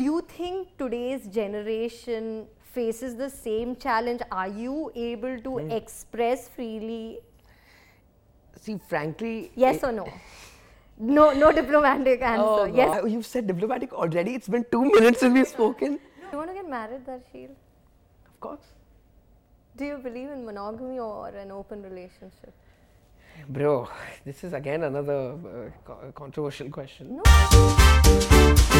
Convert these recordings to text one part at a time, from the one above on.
do you think today's generation faces the same challenge? Are you able to Hmm. express freely? See, frankly. Yes or no? No, no diplomatic answer. Oh, yes. You've said diplomatic already. It's been two minutes since we've spoken. Do You want to get married, Darsheel? Of course. Do you believe in monogamy or an open relationship? Bro, this is again another uh, controversial question. No.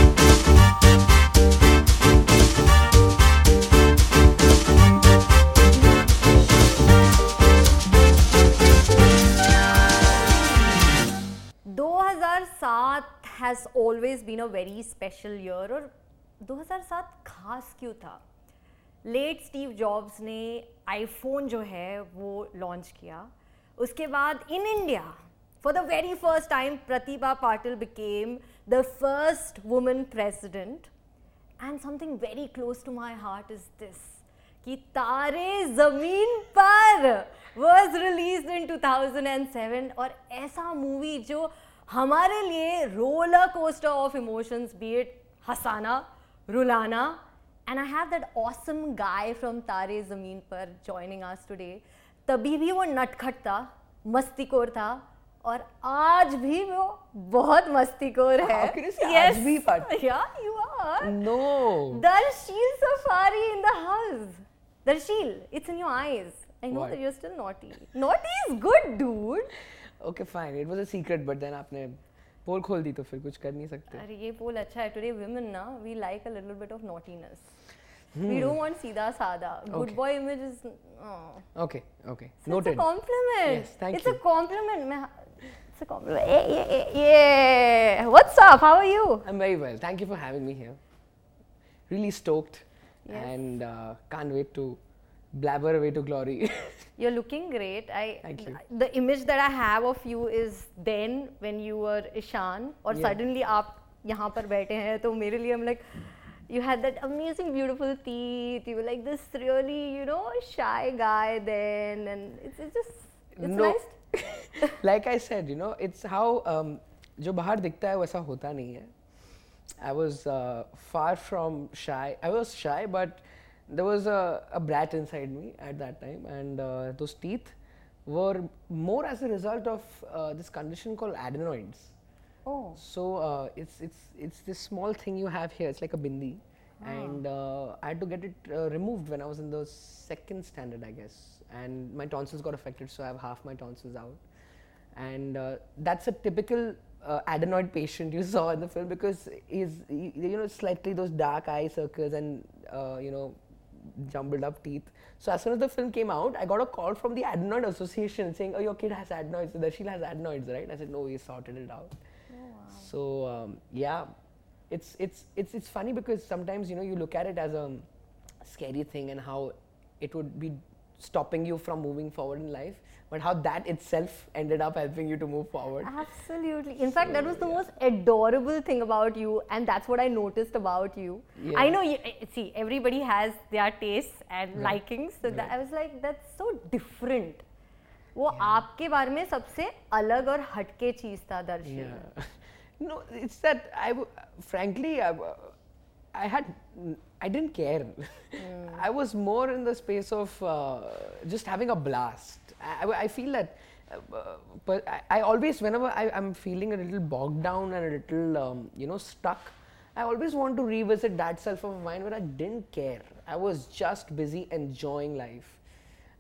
...2007 has always been a very special year और 2007 खास क्यों था? Late Steve Jobs ने iPhone जो है वो launch किया। उसके बाद in India for the very first time Pratibha Patil became the first women president and something very close to my heart is this ki Taare Zameen Par was released in 2007 aur aisa movie jo hamare liye roller coaster of emotions be it hasana rulana and i have that awesome guy from Taare Zameen Par joining us today. tabhi bhi wo natkhat tha मस्तीकोर था और आज भी वो बहुत मस्तीखोर है। हाँ, yes. आज भी but yeah you are know Darsheel Safary in the house Darsheel it's in your eyes I know that you are still naughty naughty is good dude okay fine it was a secret but then आपने पोल खोल दी तो फिर कुछ कर नहीं सकते। अरे ये पोल अच्छा है। टुडे वुमेन ना we like a little bit of naughtiness we don't want सीधा सादा good boy image is okay okay noted okay. So Noted. It's a compliment. Yes, thank it's you. Yeah, yeah, yeah, yeah. What's up? How are you? I'm very well. Thank you for having me here. Really stoked Yes. and uh, can't wait to blabber away to glory. You're looking great. I Thank you. the image that I have of you is then when you were Ishan और Yeah. suddenly आप यहाँ पर बैठे हैं तो मेरे लिए I'm like you had that amazing beautiful teeth you were like this really you know shy guy then and it's, it's just it's No. nice like I said, you know, it's how um, जो बाहर दिखता है वैसा होता नहीं है. I was uh, far from shy. I was shy, but there was a, a brat inside me at that time, and uh, those teeth were more as a result of uh, this condition called adenoids. oh So uh, it's it's it's this small thing you have here. It's like a bindi, and uh, I had to get it uh, removed when I was in the second standard, I guess. And my tonsils got affected, so I have half my tonsils out. And uh, that's a typical uh, adenoid patient you saw in the film because he's he, you know slightly those dark eye circles and uh, you know jumbled up teeth. So as soon as the film came out, I got a call from the Adenoid Association saying, "Oh, your kid has adenoids. Darsheel has adenoids, right?" I said, "No, we sorted it out." So um, yeah, it's it's it's it's funny because sometimes you know you look at it as a scary thing and how it would be stopping you from moving forward in life, but how that itself ended up helping you to move forward. Absolutely. In fact, that was the most adorable thing about you, and that's what I noticed about you. I Yeah. know you eh, see everybody has their tastes and Right. likings, so that Right. I was like, that's so different. वो आपके बारे में सबसे अलग और हटके चीज था दर्शी Yeah. no, it's that I, w- frankly, I, had, I didn't care. I was more in the space of uh, just having a blast. I, I- I feel that, uh, but I, I always, whenever I, I'm feeling a little bogged down and a little, um, you know, stuck, I always want to revisit that self of mine where I didn't care. I was just busy enjoying life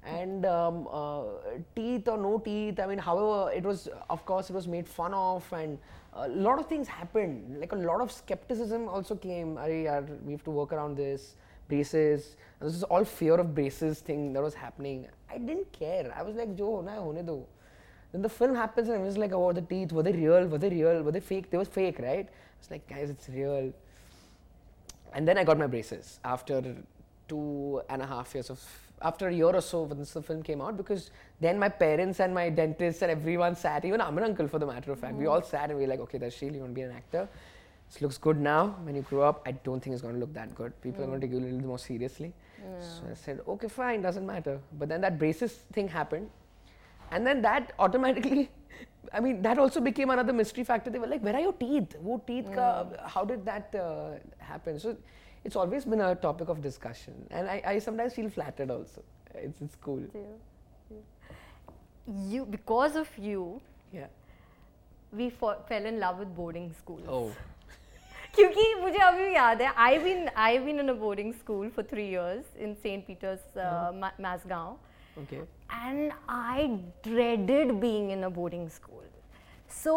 and um, uh, teeth or no teeth i mean however it was of course it was made fun of and a lot of things happened. Like a lot of skepticism also came. We have to work around this. Braces. This is all fear of braces thing that was happening. I didn't care. I was like jo hona hai hone do. Then the film happens and i was like oh the teeth were they real? Were they real? Were they fake? They was fake right? I was like guys it's real. And then I got my braces after two and a half years of after a year or so once the film came out because then my parents and my dentist and everyone sat even Aamir uncle for the matter of fact we all sat and we were like okay Darsheel you want to be an actor? This looks good now. When you grow up I don't think it's going to look that good. People are going to take you a little more seriously. So I said okay fine doesn't matter. But then that braces thing happened. And then that automatically I mean, that also became another mystery factor. They were like, "Where are your teeth? Wo teeth ka, How did that uh, happen?" So, it's always been a topic of discussion, and I, I sometimes feel flattered also. It's it's cool. You because of you, Yeah. we fo- fell in love with boarding schools. Oh. क्योंकि मुझे अभी भी याद है I been I been in a boarding school for three years in Saint Peter's Mazagon Okay. and I dreaded being in a boarding school. So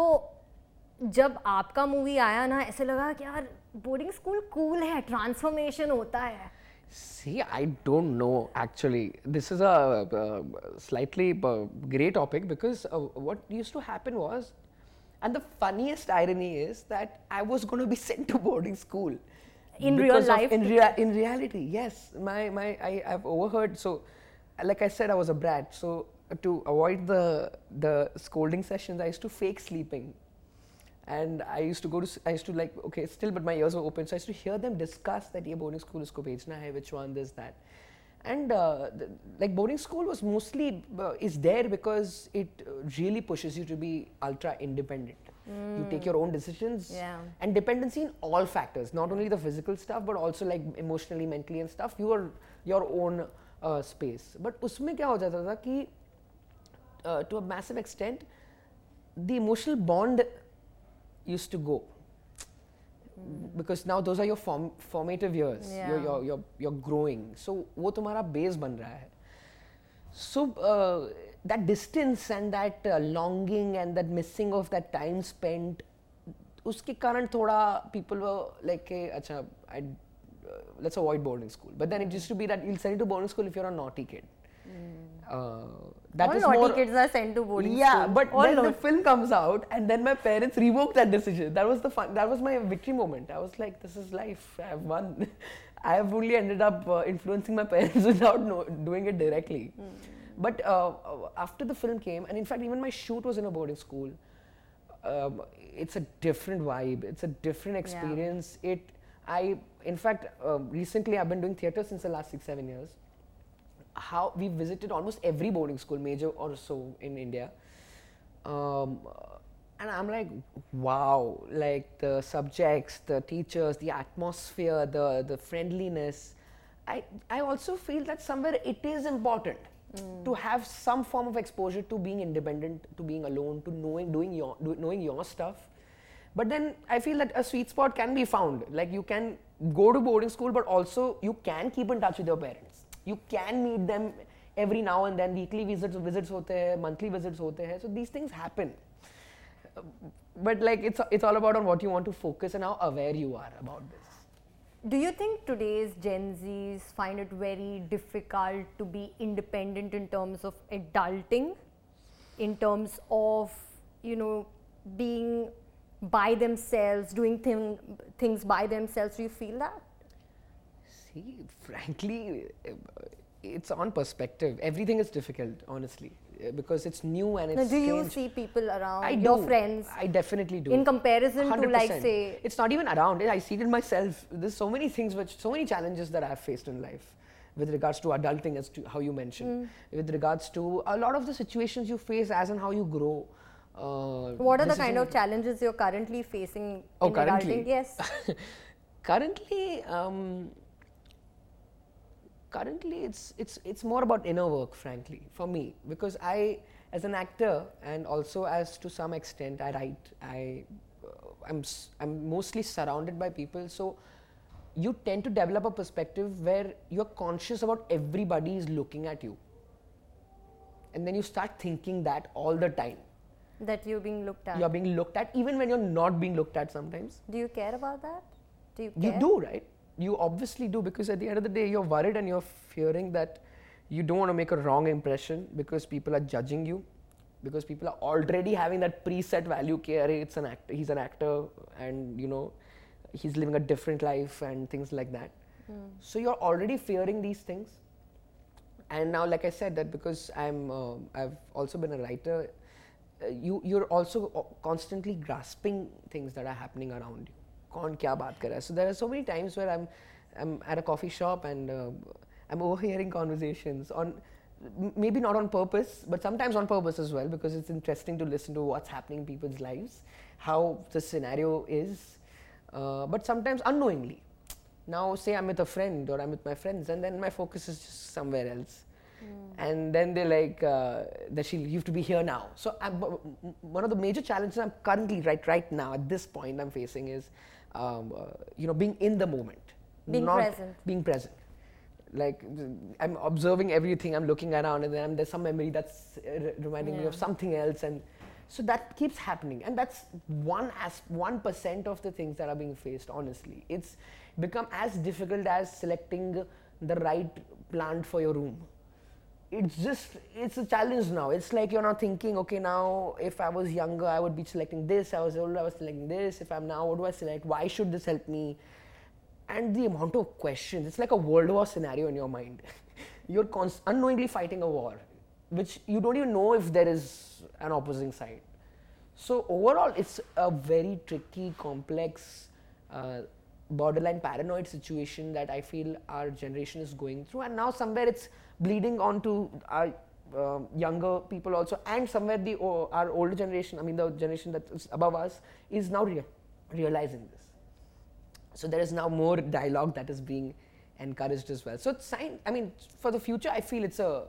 जब आपका movie आया ना ऐसे लगा कि यार बोर्डिंग स्कूल कूल है ट्रांसफॉर्मेशन होता है See, I don't know actually. This is a uh, slightly uh, grey topic because uh, what used to happen was, and the funniest irony is that I was going to be sent to boarding school. In real because of- life? in, rea- in reality, yes. My, my, I, I've overheard. So, like I said, I was a brat. So, to avoid the, the scolding sessions, I used to fake sleeping and I used to go to, s- I used to like, okay, still, but my ears were open, so I used to hear them discuss that ये boarding school इसको भेजना है, which one, this, that. And uh, the, like boarding school was mostly, uh, is there because it uh, really pushes you to be ultra independent. You take your own decisions Yeah. and dependency in all factors, not only the physical stuff, but also like emotionally, mentally and stuff, you are your own uh, space. But उसमें क्या हो जाता था कि uh, to a massive extent, the emotional bond used to go because now those are your form, formative years you're, Yeah. you're, you're, you're growing so वो तुम्हारा base बन रहा है so uh, that distance and that uh, longing and that missing of that time spent उसके कारण थोड़ा people were like hey, अच्छा I uh, let's avoid boarding school but then it used to be that you'll send you to boarding school if you're a naughty kid uh, that all is naughty more kids are sent to boarding yeah, school but all then the film comes out, and then my parents revoked that decision. That was the fun. That was my victory moment. I was like, "This is life. I have won." I have only ended up uh, influencing my parents without know, doing it directly. But uh, uh, after the film came, and in fact, even my shoot was in a boarding school. Um, it's a different vibe. It's a different experience. It. I. In fact, uh, recently I've been doing theatre since the last six seven years how we visited almost every boarding school, major or so in India. Um, and I'm like, wow, like the subjects, the teachers, the atmosphere, the, the friendliness. I, I also feel that somewhere it is important to have some form of exposure to being independent, to being alone, to knowing, doing your, do, knowing your stuff. But then I feel that a sweet spot can be found. Like you can go to boarding school, but also you can keep in touch with your parents you can meet them every now and then. Weekly visits visits hote hai, monthly visits hote hai. so these things happen. But like it's it's all about on what you want to focus and how aware you are about this. Do you think today's gen z's find it very difficult to be independent in terms of adulting? In terms of you know being by themselves doing thing, things by themselves? Do you feel that? See, frankly, uh, it's on perspective. Everything is difficult, honestly, uh, because it's new and Now, it's do you strange. see people around I your do. friends I definitely do. in comparison to like say it's not even around. I see it in myself. There's so many things which, so many challenges that I've faced in life with regards to adulting, as to how you mentioned, Mm. with regards to a lot of the situations you face as and how you grow. Uh, what are the kind of challenges you're currently facing Oh, in currently? adulting? Yes. currently, um, currently it's it's it's more about inner work, frankly, for me, because I, as an actor, and also as to some extent I write, I, uh, I'm I'm mostly surrounded by people, so you tend to develop a perspective where you're conscious about everybody is looking at you, and then you start thinking that all the time. that you're being looked at. You're being looked at, even when you're not being looked at sometimes. Do you care about that? Do you care? You do, right? You obviously do because at the end of the day, you're worried and you're fearing that you don't want to make a wrong impression because people are judging you, because people are already having that preset value. Ki, it's an actor, he's an actor, and you know, he's living a different life and things like that. So you're already fearing these things. And now, like I said, that because I'm, uh, I've also been a writer. Uh, you you're also constantly grasping things that are happening around you. कौन क्या बात कर रहा है? So there are so many times where I'm I'm at a coffee shop and uh, I'm overhearing conversations on m- maybe not on purpose, but sometimes on purpose as well, because it's interesting to listen to what's happening in people's lives, how the scenario is, uh, but sometimes unknowingly. Now, say I'm with a friend or I'm with my friends, and then my focus is just somewhere else. And then they're like, uh, that she, you have to be here now. So, I'm, w- w- one of the major challenges I'm currently, right, right now, at this point, I'm facing is, um, uh, you know, being in the moment. Being not present. Being present like I'm observing everything, I'm looking around, and then there's some memory that's uh, re- reminding me of something else, and so that keeps happening, and that's one as one percent of the things that are being faced. Honestly, it's become as difficult as selecting the right plant for your room. It's just it's a challenge now. It's like you're not thinking, okay, now if I was younger, I would be selecting this. I was older, I was selecting this. If I'm now, what do I select? Why should this help me? and the amount of questions it's like a world war scenario in your mind you're const- unknowingly fighting a war which you don't even know if there is an opposing side so overall it's a very tricky complex uh, borderline paranoid situation that i feel our generation is going through. And now somewhere it's bleeding onto our uh, younger people also. And somewhere the our older generation i mean the generation that is above us is now rea- realizing this. So there is now more dialogue that is being encouraged as well. So sign i mean for the future i feel it's a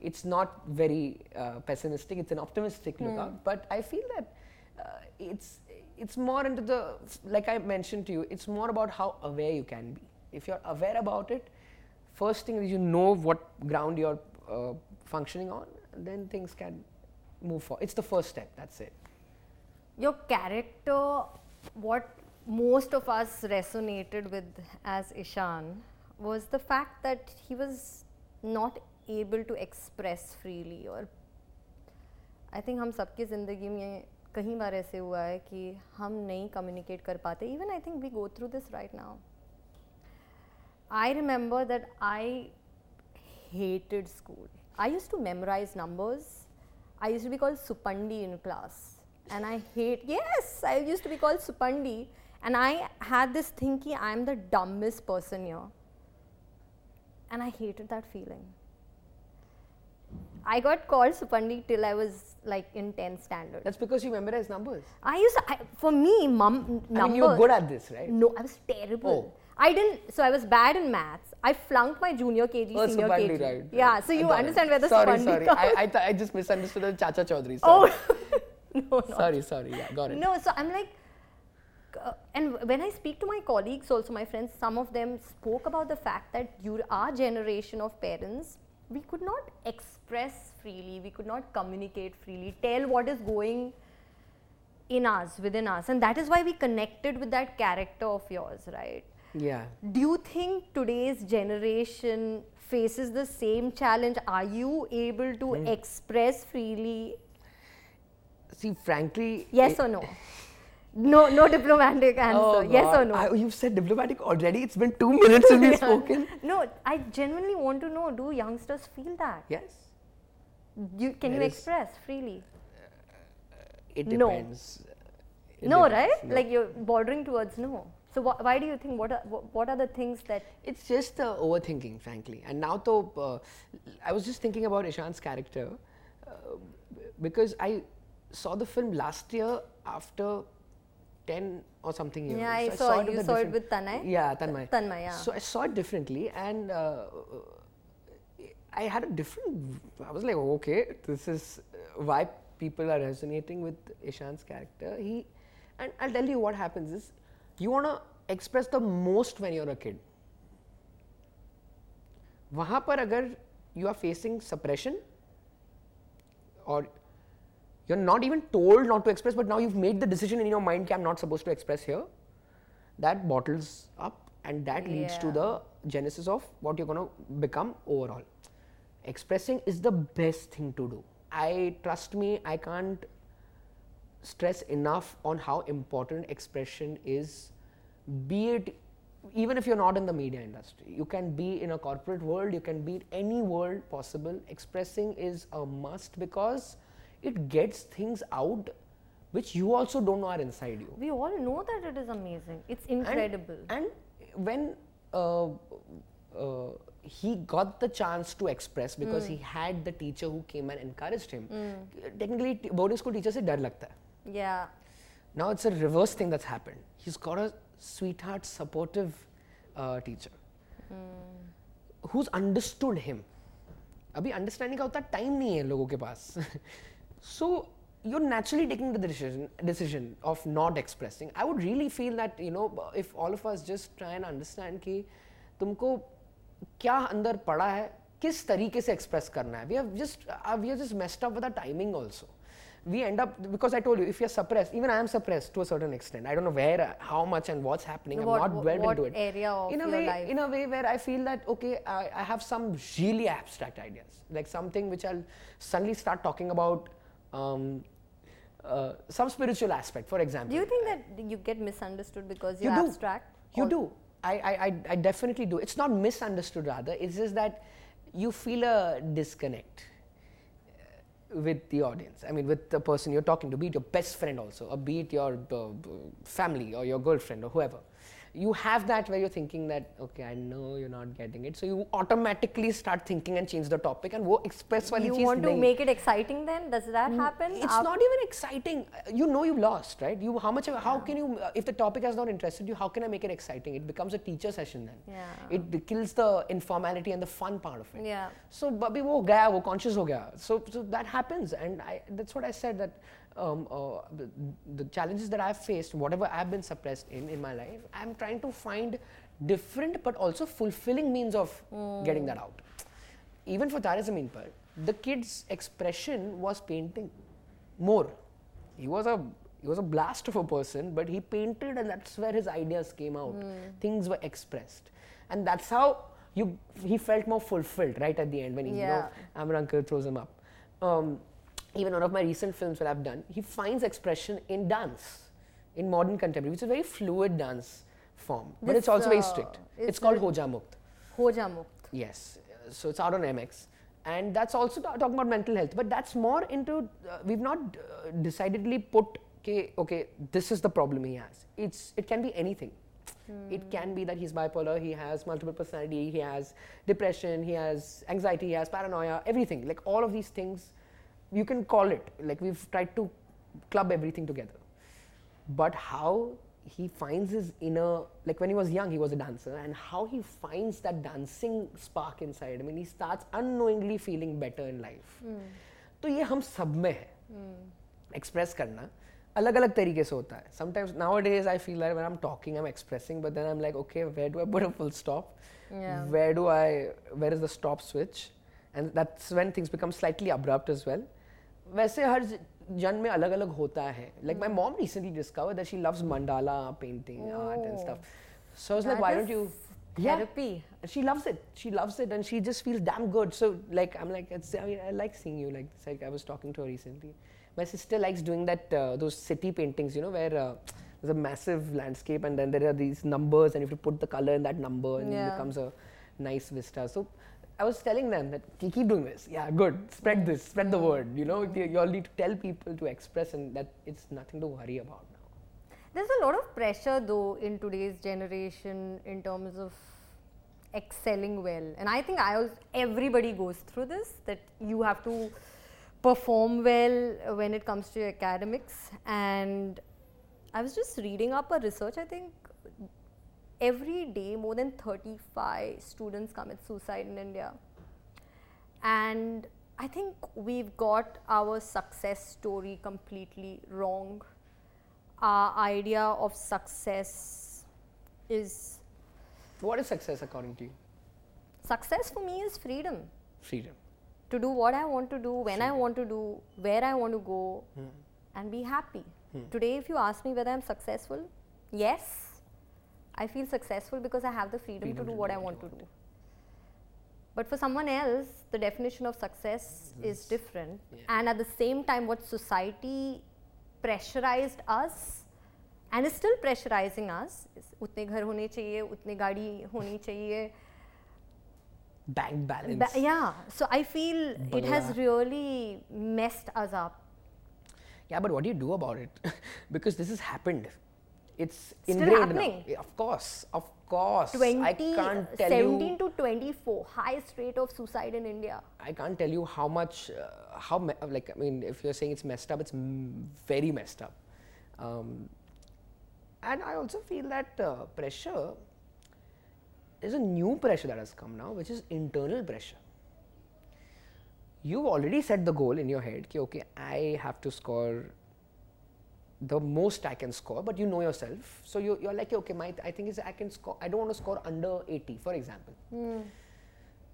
it's not very uh, pessimistic. It's an optimistic lookout but i feel that uh, it's it's more into the like i mentioned to you it's more about how aware you can be if you're aware about it first thing is you know what ground you're uh, functioning on then things can move forward it's the first step that's it your character, what most of us resonated with as Ishan was the fact that he was not able to express freely और I think हम सबकी ज़िंदगी में कहीं बार ऐसे हुआ है कि हम नहीं कम्युनिकेट कर पाते even I think we go through this right now I remember that I hated school I use to memorise numbers I use to be call Supandi in class and I hate yes I use to be call Supandi and I had this thing कि I am the dumbest person your and I hated that feeling I got call Supandi till I was like in 10th standard. that's because you memorize numbers I used to, I, for me, mum, numbers. i mean you're good at this right No, I was terrible. Oh. I didn't. So I was bad in maths. I flunked my junior KG, Oh, senior Supandi, KG. right. Yeah. So you got it. understand where the sorry, Supandi sorry. comes. I, I, th- I just misunderstood the Chacha Chaudhary. oh Sorry. no, no. sorry, sorry. Yeah, got it. No. So I'm like, uh, and when I speak to my colleagues, also my friends, some of them spoke about the fact that you, our generation of parents, we could not express freely, we could not communicate freely, tell what is going in us, within us, and that is why we connected with that character of yours, right? Yeah. Do you think today's generation faces the same challenge? Are you able to Hmm. express freely? See, frankly. Yes or no? No, no diplomatic answer. Oh, yes or no? I, you've said diplomatic already. It's been two minutes since we've spoken. No, I genuinely want to know: Do youngsters feel that? Yes. You, can you express freely? It No. depends. It no, depends. right? No. Like you're bordering towards no. So wh- why do you think? What are wh- what are the things that? It's just the overthinking, frankly. And now, though, uh, I was just thinking about Ishan's character uh, because I saw the film last year after 10 or something years. Yeah, I So saw it you saw it with Tanay. Yeah, Tanmay. Tanmay, yeah. So I saw it differently and uh, I had a different, I was like, okay, this is uh, why people are resonating with Ishan's character. He, and I'll tell you what happens is, you want to express the most when you're a kid. वहाँ पर अगर you are facing suppression or you're not even told not to express, but now you've made the decision in your mind that I'm not supposed to express here, that bottles up and that leads to Yeah. the genesis of what you're going to become overall. Expressing is the best thing to do. I trust me, I can't stress enough on how important expression is be it even if you're not in the media industry you can be in a corporate world you can be in any world possible expressing is a must because it gets things out which you also don't know are inside you We all know that it is amazing. It's And- incredible. and, when uh, uh, he got the chance to express because he had the teacher who came and encouraged him. Technically, t- boarding school teacher से डर लगता है. Yeah. Now it's a reverse thing that's happened. He's got a sweetheart, supportive uh, teacher who's understood him. अभी understanding का उतना time नहीं है लोगों के पास सो you're naturally taking the decision decision of not expressing i would really feel that you know if all of us just try and understand कि तुमको क्या अंदर पड़ा है किस तरीके से एक्सप्रेस करना है we have just uh, we are just messed up with our timing also we end up because I told you if you're suppressed, even I am suppressed to a certain extent. I don't know where, uh, how much, and what's happening. What- I'm not dwelled what into it. area of in a your way, life? in a way where I feel that okay, I, I have some really abstract ideas, like something which I'll suddenly start talking about. Um, uh, some spiritual aspect, for example. Do you think that you get misunderstood because you're You do. abstract? You Or- do. I, I, I, definitely do. It's not misunderstood, rather. It's just that you feel a disconnect uh, with the audience. I mean, with the person you're talking to, be it your best friend also, or be it your uh, family or your girlfriend or whoever You have that where you're thinking that, okay, I know you're not getting it. So you automatically start thinking and change the topic and वो express वाली You cheese want to नहीं. make it exciting then? Does that happen? It's Af- not even exciting. Uh, You know you lost, right? You how much? How can you? Uh, if the topic has not interested you, how can I make it exciting? It becomes a teacher session then. Yeah. It b- kills the informality and the fun part of it. Yeah. So अभी वो गया, वो conscious हो गया. So so that happens, and I that's what I said that. um, uh, the, the challenges that I've faced, whatever I've been suppressed in in my life, I'm trying to find different but also fulfilling means of getting that out even for Taare Zameen Par, the kid's expression was painting more. He was a he was a blast of a person, but he painted, and that's where his ideas came out. Things were expressed, and that's how you he felt more fulfilled right at the end when he you know Yeah. Aamir Uncle throws him up. Um, even one of my recent films that I've done, he finds expression in dance, in modern contemporary, which is a very fluid dance form, but it's also very uh, strict. is It's called Hoja Mukt. Hoja Mukt. Yes, so it's out on MX, and that's also ta- talking about mental health. But that's more into uh, we've not uh, decidedly put okay, okay, this is the problem he has. It's it can be anything. It can be that he's bipolar, he has multiple personality, he has depression, he has anxiety, he has paranoia, everything. Like all of these things, you can call it. Like we've tried to club everything together but how he finds his inner like when he was young he was a dancer and how he finds that dancing spark inside i mean he starts unknowingly feeling better in life तो ये हम सब में है express करना अलग अलग तरीके से होता है sometimes nowadays I feel like when I am talking I am expressing but then I am like okay where do I put a full stop Yeah. where do I, where is the stop switch? And that's when things become slightly abrupt as well. वैसे हर ज- जन में अलग अलग होता है like my mom recently discovered that she loves mandala painting art and stuff so I was like That why is don't you Therapy. and she loves it she loves it and she just feels damn good so like I'm like it's I, mean, I like seeing you like it's like I was talking to her recently my sister likes doing that uh, those city paintings you know where uh, there's a massive landscape and then there are these numbers and you have to put the color in that number and Yeah. it becomes a nice vista so I was telling them that keep doing this. Yeah good. Spread this. Spread the word. You know you all need to tell people to express and that it's nothing to worry about now. There's a lot of pressure though in today's generation in terms of excelling well. And I think I was, everybody goes through this that you have to perform well when it comes to your academics. And I was just reading up a research, I think every day more than 35 students commit suicide in India. And I think we've got our success story completely wrong. Our idea of success is what is success according to you success for me is freedom freedom to do what I want to do, when I want to do, where I want to go, Hmm. and be happy. Today, if you ask me whether I'm successful, yes, I feel successful because I have the freedom, Freedom to to do what do I what want you to do. But for someone else, the definition of success is different, Yeah. and at the same time, what society pressurized us and is still pressurizing us is उतने घर होने चाहिए, उतनी गाड़ी होनी चाहिए. bank balance Ba- yeah, so I feel it has Bala. really messed us up. Yeah, but what do you do about it? because this has happened. It's Still ingrained happening. now. Of course, of course. 20, I can't tell 17 you. to 24, highest rate of suicide in India. I can't tell you how much, uh, how me- like I mean, if you're saying it's messed up, it's m- very messed up. Um, and I also feel that uh, pressure. There's a new pressure that has come now, which is internal pressure. You've already set the goal in your head. Ki, okay, I have to score the most I can score, but you know yourself. So you, you're like, okay, my I think is I can score. I don't want to score under 80, for example.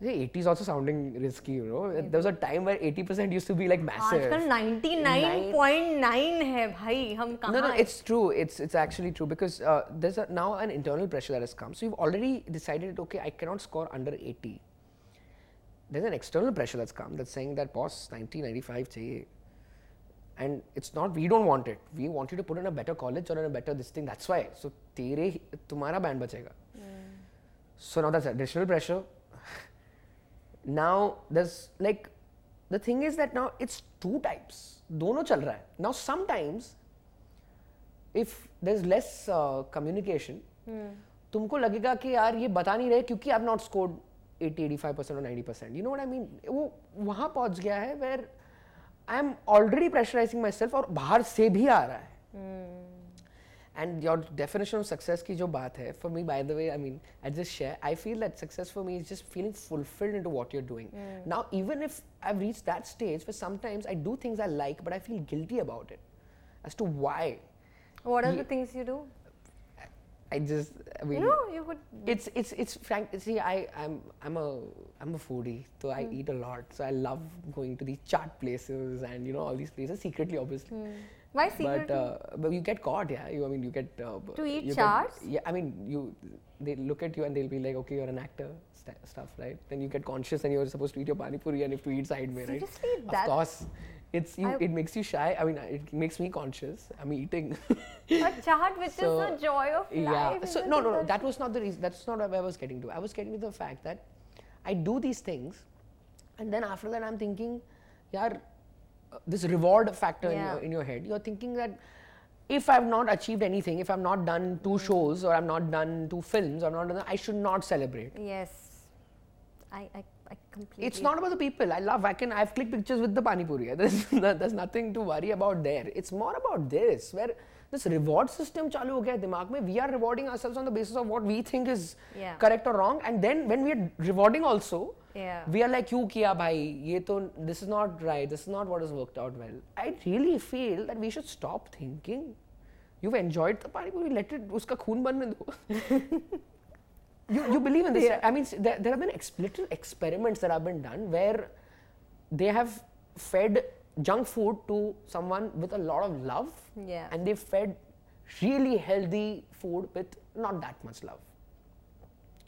Yeah, 80 is also sounding risky, you know. There was a time where 80% used to be like massive. आजकल 99.9 है भाई हम कहाँ No, no, हैं? it's true. It's it's actually true because uh, there's a, now an internal pressure that has come. So you've already decided, okay, I cannot score under 80. There's an external pressure that's come that's saying that boss 90, 95 chahiye. And it's not we don't want it. We want you to put in a better college or in a better this thing. That's why. So तेरे ही- तुम्हारा band बचेगा. So now that's additional pressure. now there's like the thing is that now it's two types. दोनों चल रहा है. Now sometimes if there's less uh, communication, तुमको लगेगा कि यार ये बता नहीं रहे क्योंकि I've not scored 80, 85% or 90%. You know what I mean? वो वहाँ पहुँच गया है I am already pressurising myself और बाहर से भी आ रहा है। And your definition of success की जो बात है for me by the way I mean at this share I feel that success for me is just feeling fulfilled into what you're doing now even if I reach that stage for sometimes I do things I like but I feel guilty about it as to why What are the things you do? I just, I mean, You know, you could. it's it's it's frank. See, I I'm I'm a I'm a foodie, so I eat a lot. So I love going to these chaat places and you know all these places secretly, obviously. Why secret? But uh, but you get caught, yeah. You I mean you get uh, To eat you chaats? Get, yeah, I mean you they look at you and they'll be like, okay, you're an actor, st- stuff, right? Then you get conscious and you're supposed to eat your pani puri and if you to eat side way, right? Seriously, Of course, it's you. I- it makes you shy. I mean, it makes me conscious. I'm eating. a chaat which So, is the joy of yeah. life. So no, no, no. That- was not the reason. That's not what I was getting to. I was getting to the fact that I do these things, and then after that, I'm thinking, yeah, uh, this reward factor in, your, in your head. You're thinking that if I've not achieved anything, if I've not done two shows or I've not done two films or not done, I should not celebrate. Yes. I, I, I completely. It's not about the people. I love. I can. I've clicked pictures with the pani puri. There's, there's nothing to worry about there. It's more about this where this reward system chalu ho gaya dimag mein. We are rewarding ourselves on the basis of what we think is yeah. correct or wrong, and then when we are rewarding also, yeah. we are like, "You kia bhai? Ye to this is not right. This is not what has worked out well." I really feel that we should stop thinking. You've enjoyed the pani puri. Let it. Uska khun banne do. you, you believe in this? Yeah. I mean, s- there, there have been ex- little experiments that have been done where they have fed junk food to someone with a lot of love, Yeah. and they fed really healthy food with not that much love.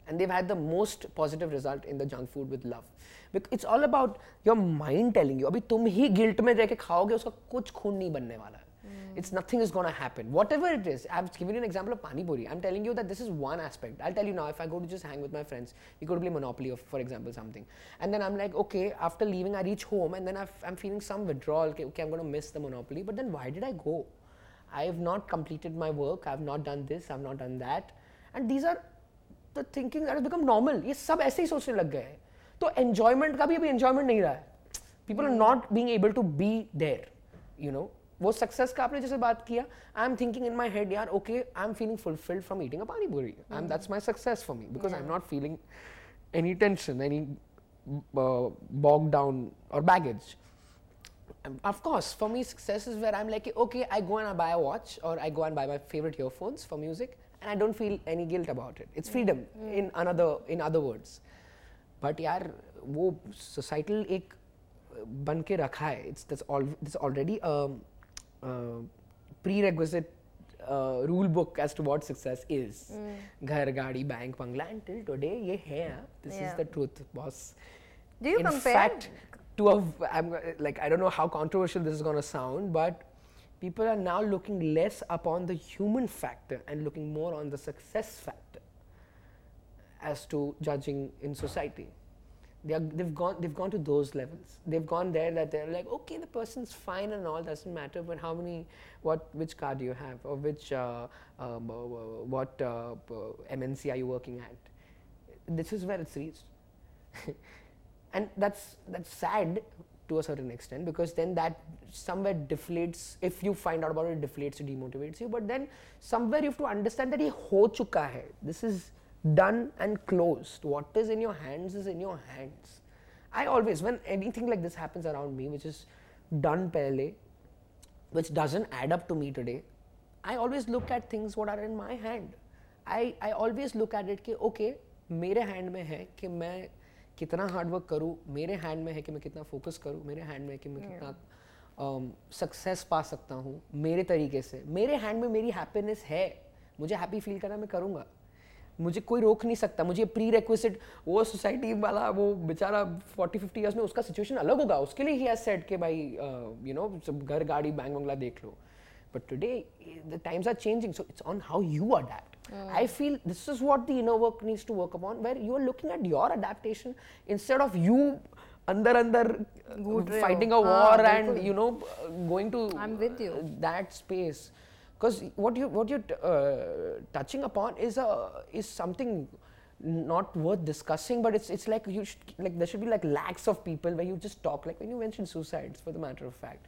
And they've had the most positive result in the junk food with love. Bec- It's all about your mind telling you. अभी तुम ही guilt में रह के खाओगे उसका कुछ खून नहीं बनने वाला है. It's nothing is gonna happen. Whatever it is, I've given you an example of pani puri. I'm telling you that this is one aspect. I'll tell you now. If I go to just hang with my friends, we go to play Monopoly, or for example, something, and then I'm like, okay. After leaving, I reach home, and then I've, I'm feeling some withdrawal. Okay, okay, I'm gonna miss the Monopoly. But then why did I go? I have not completed my work. I've not done this. I've not done that. And these are the thinking that has become normal. ये सब ऐसे ही सोचने लग गए हैं. तो enjoyment का भी अभी enjoyment नहीं रहा है. People are not being able to be there. You know. वो सक्सेस का आपने जैसे बात किया I am thinking in my head यार okay I am feeling fulfilled from eating pani puri I am that's my success for me because I am not feeling any tension any bog down और baggage of course for me success is where I am like okay I go and buy watch और I go and buy my favourite earphones for music and I don't feel any guilt about it it's freedom in another in other words but यार वो societal एक बन के रखा है. It's already Uh, prerequisite uh, rule book as to what success is. Hmm. Ghar, gadi, bank, Until And till today, ye hai. Ah. This yeah. is the truth, boss. Do you In compare? fact, to a, I'm, like I don't know how controversial this is going to sound, but people are now looking less upon the human factor and looking more on the success factor as to judging in society they are, they've gone they've gone to those levels. They've gone there that they're like okay the person's fine and all doesn't matter but how many what which car do you have? Or which uh, um, uh, what uh, mnc are you working at? This is where it's reached. And that's that's sad to a certain extent because then that somewhere deflates if you find out about it deflates you demotivates you. But then somewhere you have to understand that he ho chuka hai. This is done and closed. What is in your hands is in your hands. I always, when anything like this happens around me, which is done pehle, which doesn't add up to me today, I always look at things what are in my hand. I, I always look at it कि okay, मेरे hand में है कि मैं कितना hard work करूँ मेरे hand में है कि मैं कितना फोकस करूँ मेरे हैंड में है कि मैं कितना सक्सेस um, पा सकता हूँ मेरे तरीके से मेरे हैंड में मेरी हैप्पीनेस है मुझे हैप्पी फील करना मैं करूँगा मुझे कोई रोक नहीं सकता। मुझे प्री रिक्विस्ट वो सोसाइटी वाला वो बेचारा फोर्टी फिफ्टी ईयर्स में उसका सिचुएशन अलग होगा। उसके लिए ही हैज़ सेट के भाई यू नो घर गाड़ी बैंक बंगला देख लो। But today the times are changing so it's on how you adapt I feel this is what the inner work needs to work upon where you are looking at your adaptation instead of you अंदर अंदर fighting a war and you know going to that space because what you what you're uh, touching upon is a is something not worth discussing but it's it's like you should, like there should be like lakhs of people where you just talk like when you mentioned suicides for the matter of fact.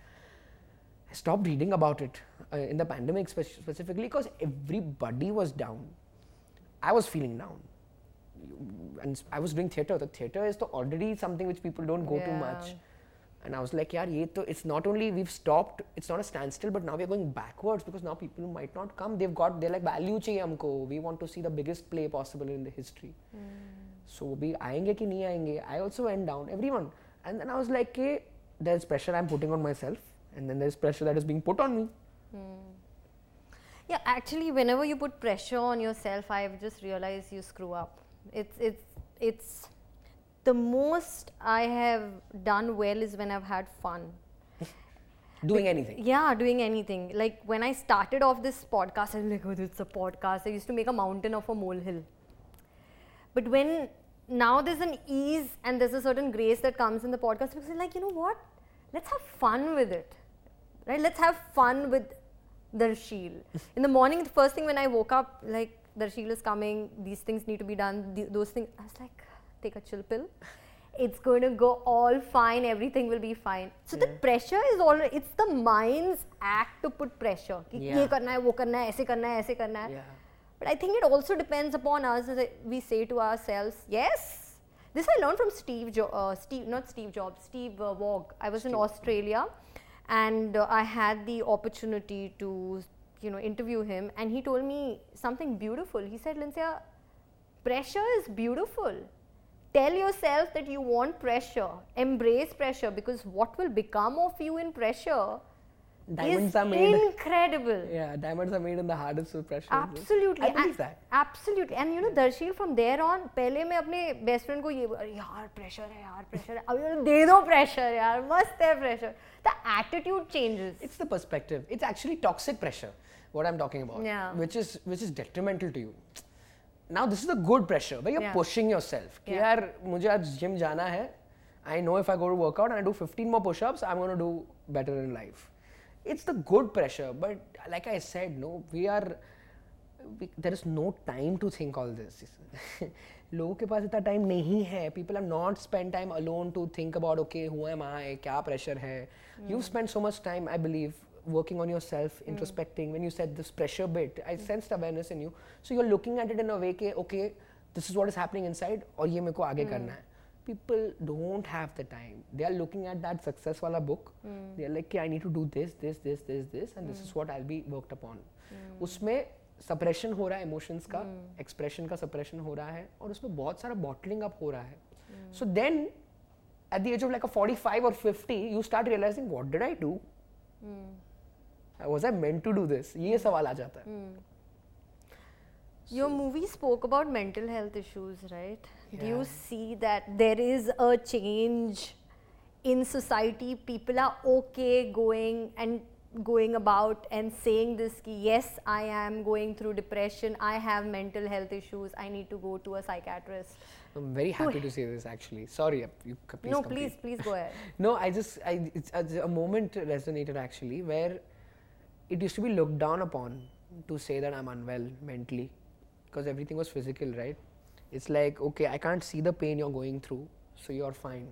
I stopped reading about it uh, in the pandemic spe- specifically because everybody was down. I was feeling down. And i was doing theater. The theater is the already something which people don't go yeah. to much and I was like, yeah, it's not only we've stopped, it's not a standstill, but now we're going backwards because now people might not come. They've got, they're like, value chahiye humko. We want to see the biggest play possible in the history. Mm. So, we aayenge ki nahi aayenge. I also went down, everyone. And then I was like, hey, there's pressure I'm putting on myself, and then there's pressure that is being put on me. Mm. Yeah, actually, whenever you put pressure on yourself, I've just realized you screw up. It's, it's, it's, the most I have done well is when I've had fun. doing anything. Yeah, doing anything. Like when I started off this podcast, I was like, oh, it's a podcast. I used to make a mountain of a molehill. But when now there's an ease and there's a certain grace that comes in the podcast because like, you know what? Let's have fun with it. Right? Let's have fun with Darsheel. in the morning, the first thing when I woke up, like Darsheel is coming, these things need to be done, th- those things. I was like, take a chill pill. It's going to go all fine. Everything will be fine. So yeah. the pressure is all it's the mind's act to put pressure. Yeah. yeah. but i think it also depends upon us. We say to ourselves yes this i learned from steve jo- uh, steve not steve jobs steve uh, Waugh i was steve. in australia and uh, i had the opportunity to you know interview him and he told me something beautiful. He said "Lincia, pressure is beautiful tell yourself that you want pressure, embrace pressure because what will become of you in pressure diamonds is are made incredible. Yeah, diamonds are made in the hardest of pressure. Absolutely. I believe that. Absolutely. And you know, Darsheel, from there on, पहले मैं अपने best friend को ये यार pressure है यार pressure है अब दे दो pressure यार मस्त है pressure. The attitude changes. It's the perspective. It's actually toxic pressure. What I'm talking about. Yeah. Which is which is detrimental to you now this is a good pressure where you're yeah. pushing yourself कि yeah. यार मुझे आज gym जाना है I know if I go to workout and I do 15 more push-ups I'm going to do better in life it's the good pressure but like I said no we are we, there is no time to think all this लोगों के पास इतना time नहीं है people are not spend time alone to think about okay who am I क्या pressure है you spend so much time I believe working on yourself, mm. introspecting. When you said this pressure bit, I mm. sensed awareness in you. So you're looking at it in a way that, okay, this is what is happening inside, or ye meko aage mm. karna hai. People don't have the time. They are looking at that success wala book. Mm. They are like, okay, I need to do this, this, this, this, this, and this is what I'll be worked upon. उसमें suppression हो रहा है emotions का expression का suppression हो रहा है और उसमें बहुत सारा बॉटलिंग अप हो रहा है so then at the age of like a 45 or 50 you start realizing what did I do was I meant to do this? ये सवाल आ जाता है. Hmm. Your movie spoke about mental health issues, right? Yeah. Do you see that there is a change in society? People are okay going and going about and saying this ki, yes i am going through depression i have mental health issues i need to go to a psychiatrist I'm very happy to say this actually. Sorry, uh, you c- please no complete. please please go ahead No, I just, I, it's, it's a moment resonated actually where it used to be looked down upon to say that I'm unwell mentally because everything was physical, right? It's like, okay, I can't see the pain you're going through, so you're fine.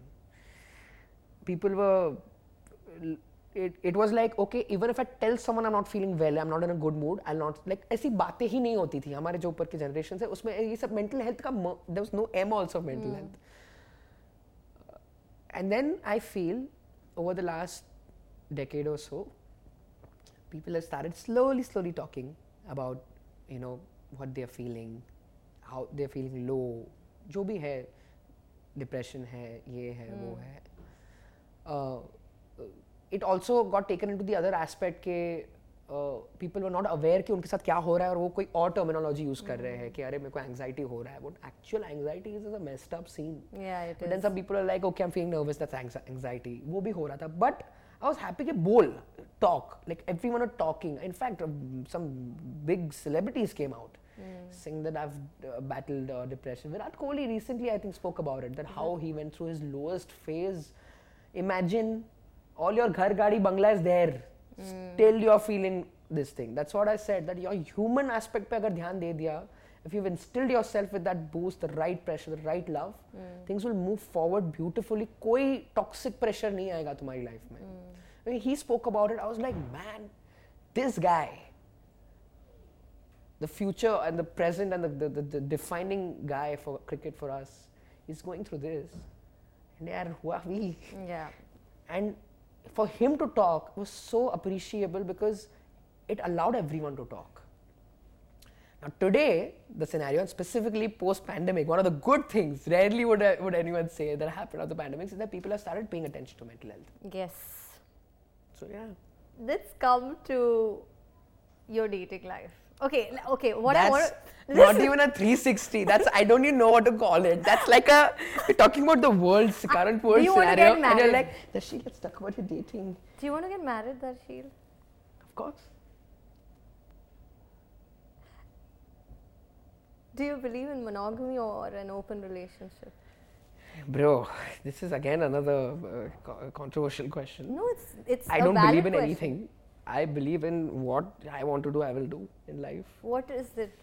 People were, it, it was like, okay, even if I tell someone I'm not feeling well, I'm not in a good mood, I'll not, like, ऐसी बातें ही नहीं होती थी हमारे जो ऊपर के generation है उसमें ये सब mental health का there was no M also of mental health. And then I feel over the last decade or so, people have started slowly, slowly talking about, you know, what they're feeling, how they're feeling low, जो भी है depression है ये है hmm. वो है. It also got taken into the other aspect के people were not aware कि उनके साथ क्या हो रहा है और वो कोई और टर्मिनोलॉजी यूज़ कर रहे हैं hmm. कि अरे मेरे को एंग्जाइटी हो रहा है. But actual anxiety is a messed up scene then some people are like okay I am feeling nervous that's anxiety वो भी हो रहा था. But I was happy कि बोल, talk. Like everyone are talking. In fact, um, some big celebrities came out saying that I've uh, battled uh, depression. Virat Kohli recently, I think, spoke about it. That how he went through his lowest phase. Imagine all your ghar, gaadi, bangla is there. Still, you're feeling this thing. That's what I said. That your human aspect पे अगर ध्यान दे दिया, if you've instilled yourself with that boost, the right pressure, the right love, things will move forward beautifully. कोई toxic pressure नहीं आएगा तुम्हारी life में. When he spoke about it, I was like, man, this guy, the future and the present and the, the, the, the defining guy for cricket for us, is going through this. And yaar, who are we? yeah And for him to talk was so appreciable because it allowed everyone to talk. Now today, the scenario, and specifically post-pandemic, one of the good things, rarely would, I, would anyone say that happened after the pandemic, is that people have started paying attention to mental health. yes So yeah. let's come to your dating life okay okay what i That's want not even a 360. That's I don't even know what to call it. That's like a we're talking about the world's current world you scenario, get and you're married? like, Dashi, let's talk about your dating. do you want to get married Darsheel Of course. do you believe in monogamy or an open relationship Bro, this is again another uh, controversial question. No, it's it's. I don't believe in question. anything. I believe in what I want to do. I will do in life. What is it?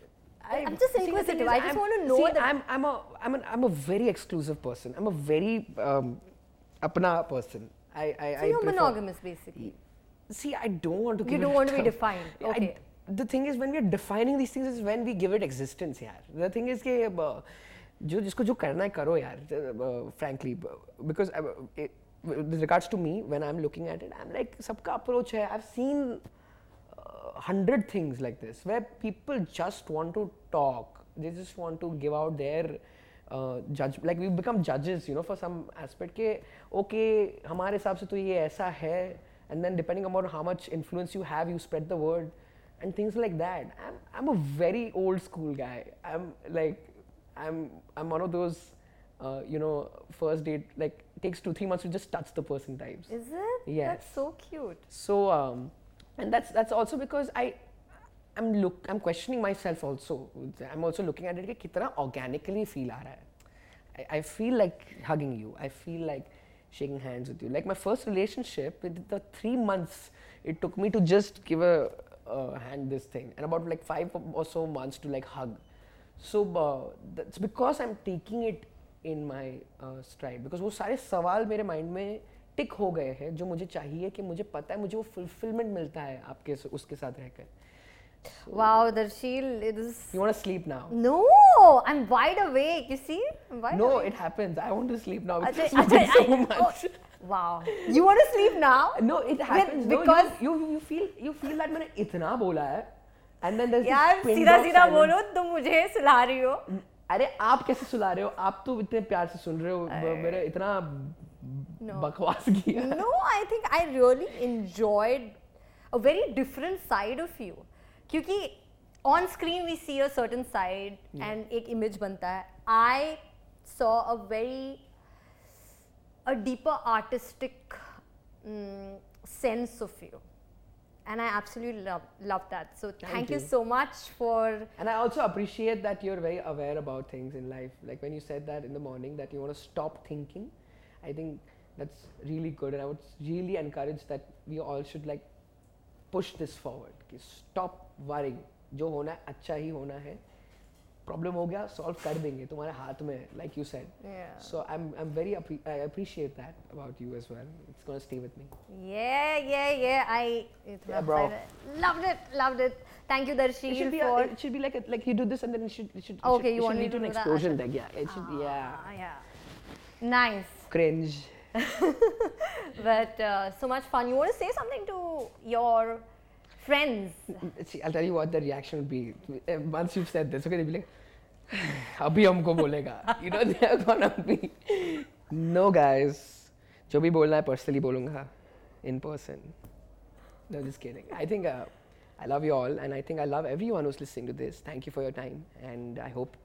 I, am just inquisitive. I just I'm, want to know. See, that I'm I'm a I'm an, I'm a very exclusive person. I'm a very um, apna person. I I. So I you're prefer. monogamous basically. See, I don't want to. You don't want to be defined. Okay. I, the thing is, when we are defining these things, is when we give it existence. Yeah. The thing is, that. जो जिसको जो करना है करो यार frankly because with regards to me when I am looking at it I am like सबका approach है। I have seen hundred things like this way people just want to talk they just want to give out there जज like we become जजेस you know for some aspect के okay हमारे हिसाब से तो ये ऐसा है and then depending about how much influence you have you spread the word and things like that I am I am a very old school guy I am like I'm I'm one of those uh, you know first date like takes two three months to just touch the person types is it Yes. that's so cute so um, and that's that's also because I I'm look I'm questioning myself also. I'm also looking at it कि कितना organically feel आ रहा है. I, I feel like hugging you. I feel like shaking hands with you. Like my first relationship, with the three months it took me to just give a uh, hand this thing, and about like five or so months to like hug. So uh, that's because I'm taking it in my uh, stride. Because वो सारे सवाल मेरे mind में टिक हो गए हैं जो मुझे चाहिए कि मुझे पता है मुझे वो fulfillment मिलता है आपके उसके साथ रहकर. wow darshil it is You want to sleep now? no i'm wide awake you see i'm wide No, awake it happens. I want to sleep now. It's Ajay- Ajay, so I- much. oh, wow you want to sleep now No, it happens. no, because- you, you you feel you feel that मैंने इतना बोला है, and then यार सीधा सीधा बोलो तुम मुझे सुला रही हो। अरे आप कैसे सुला रहे हो? आप तो इतने प्यार से सुन रहे हो मेरे इतना बकवास किया। No I think I really enjoyed a very different side of you क्योंकि on screen we see a certain side and एक इमेज बनता है। I saw a very a deeper artistic sense of you and I absolutely love love that. So thank, Thank you. you. so much for And I also appreciate that you're very aware about things in life. Like when you said that in the morning that you want to stop thinking, I think that's really good. And I would really encourage that we all should like push this forward. कि Stop worrying. जो होना है अच्छा ही होना है problem हो गया solve कर देंगे तुम्हारे हाथ में है like you said so I am I am very I appreciate that about you as well it's gonna stay with me yeah yeah yeah I loved it loved it thank you darshi it should be for a, it should be like a, like you do this and then it should it should okay it should, you it want should me to an explosion that. like yeah it should ah, yeah yeah nice cringe but uh, so much fun you want to say something to your friends. I'll tell you what the reaction would be eh, once you've said this. Okay, they'll be like, abhi humko bolega. You know, they're gonna be. No, guys. Jo bhi bolna hai, personally bolunga. In person. No, just kidding. I think uh, I love you all, and I think I love everyone who's listening to this. Thank you for your time, and I hope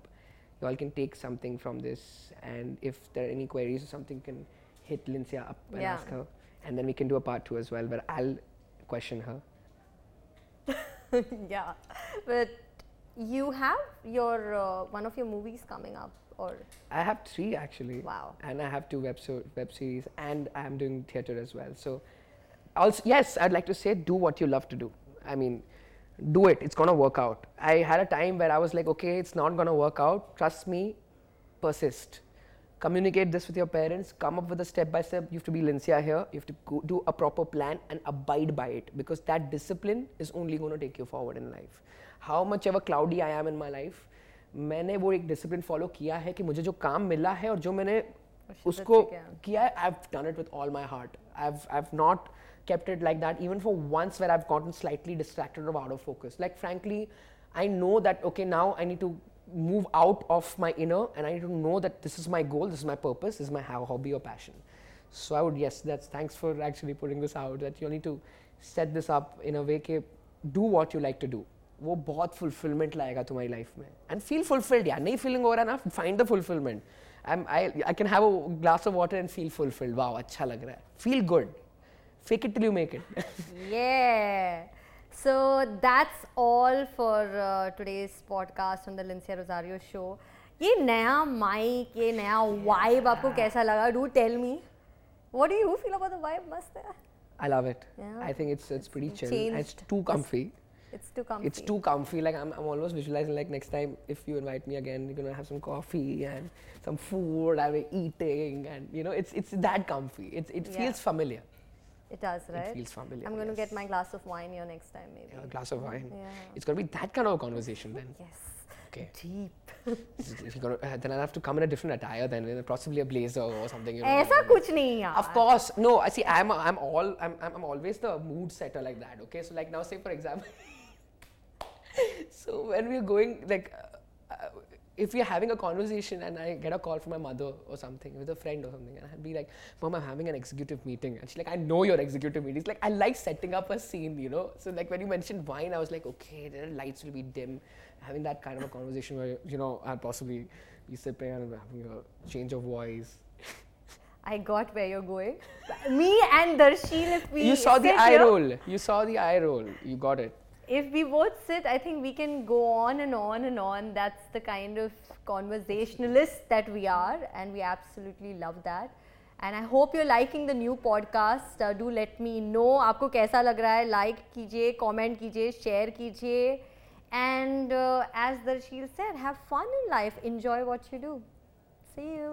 you all can take something from this. And if there are any queries or something, you can hit Lincia up and ask her. And then we can do a part two as well, where I'll question her. yeah, but you have your uh, one of your movies coming up, or I have three actually. Wow. And I have two web, so, web series, and I'm doing theater as well. So, also yes, I'd like to say do what you love to do. I mean, do it. It's gonna work out. I had a time where I was like, okay, it's not gonna work out. Trust me, persist Communicate this with your parents. Come up with a step by step. You have to be Lincia here. You have to go, do a proper plan and abide by it because that discipline is only going to take you forward in life. How much ever cloudy I am in my life, मैंने वो एक discipline follow किया है कि मुझे जो काम मिला है और जो मैंने शिद्दत उसको से किया। किया है I've done it with all my heart. I've I've not kept it like that even for once where I've gotten slightly distracted or out of focus. Like frankly, I know that okay now I need to move out of my inner and I need to know that this is my goal, this is my purpose, this is my ho- hobby or passion. So I would yes, that's thanks for actually putting this out. That you need to set this up in a way कि do what you like to do. वो बहुत fulfillment लाएगा तुम्हारी life में and feel fulfilled यार नहीं feeling हो रहा ना find the fulfillment I'm, I, I can have a glass of water and feel fulfilled wow अच्छा लग रहा है feel good fake it till you make it yeah. So that's all for uh, today's podcast on the Lincia Rosario show. ये नया mic ये नया vibe आपको कैसा लगा do tell me what do you feel about the vibe मस्त है I love it Yeah. I think it's it's pretty chill and it's changed. too comfy it's to comfy it's too comfy like I'm, I'm almost visualizing like next time if you invite me again you're gonna have some coffee and some food I'll be eating and you know it's it's that comfy it's, it Yeah. feels familiar It does, right? It feels familiar. I'm going yes. to get my glass of wine here next time, maybe. Yeah, a glass of wine. Yeah. It's going to be that kind of a conversation then. Yes. Okay. Deep. gonna, uh, then I'll have to come in a different attire then, possibly a blazer or something. You Aisa know. kuch nahi. Of course, no. I see. I'm, I'm all. I'm, I'm always the mood setter like that. Okay. So like now, say for example. so when we're going like. Uh, uh, if we're having a conversation and I get a call from my mother or something with a friend or something, and I'd be like, "Mom, I'm having an executive meeting," and she's like, "I know your executive meeting." It's like I like setting up a scene, you know. So like when you mentioned wine, I was like, "Okay, the lights will be dim," having that kind of a conversation where you know I'll possibly be sipping and having a change of voice. I got where you're going. Me and Darsheel, if we you saw the eye here, roll. You saw the eye roll. You got it if we both sit, I think we can go on and on and on. That's the kind of conversationalist that we are, and we absolutely love that. And I hope you're liking the new podcast. Uh, do let me know आपको कैसा लग रहा है like कीजिए comment कीजिए share कीजिए and uh, as Darshil said have fun in life enjoy what you do see you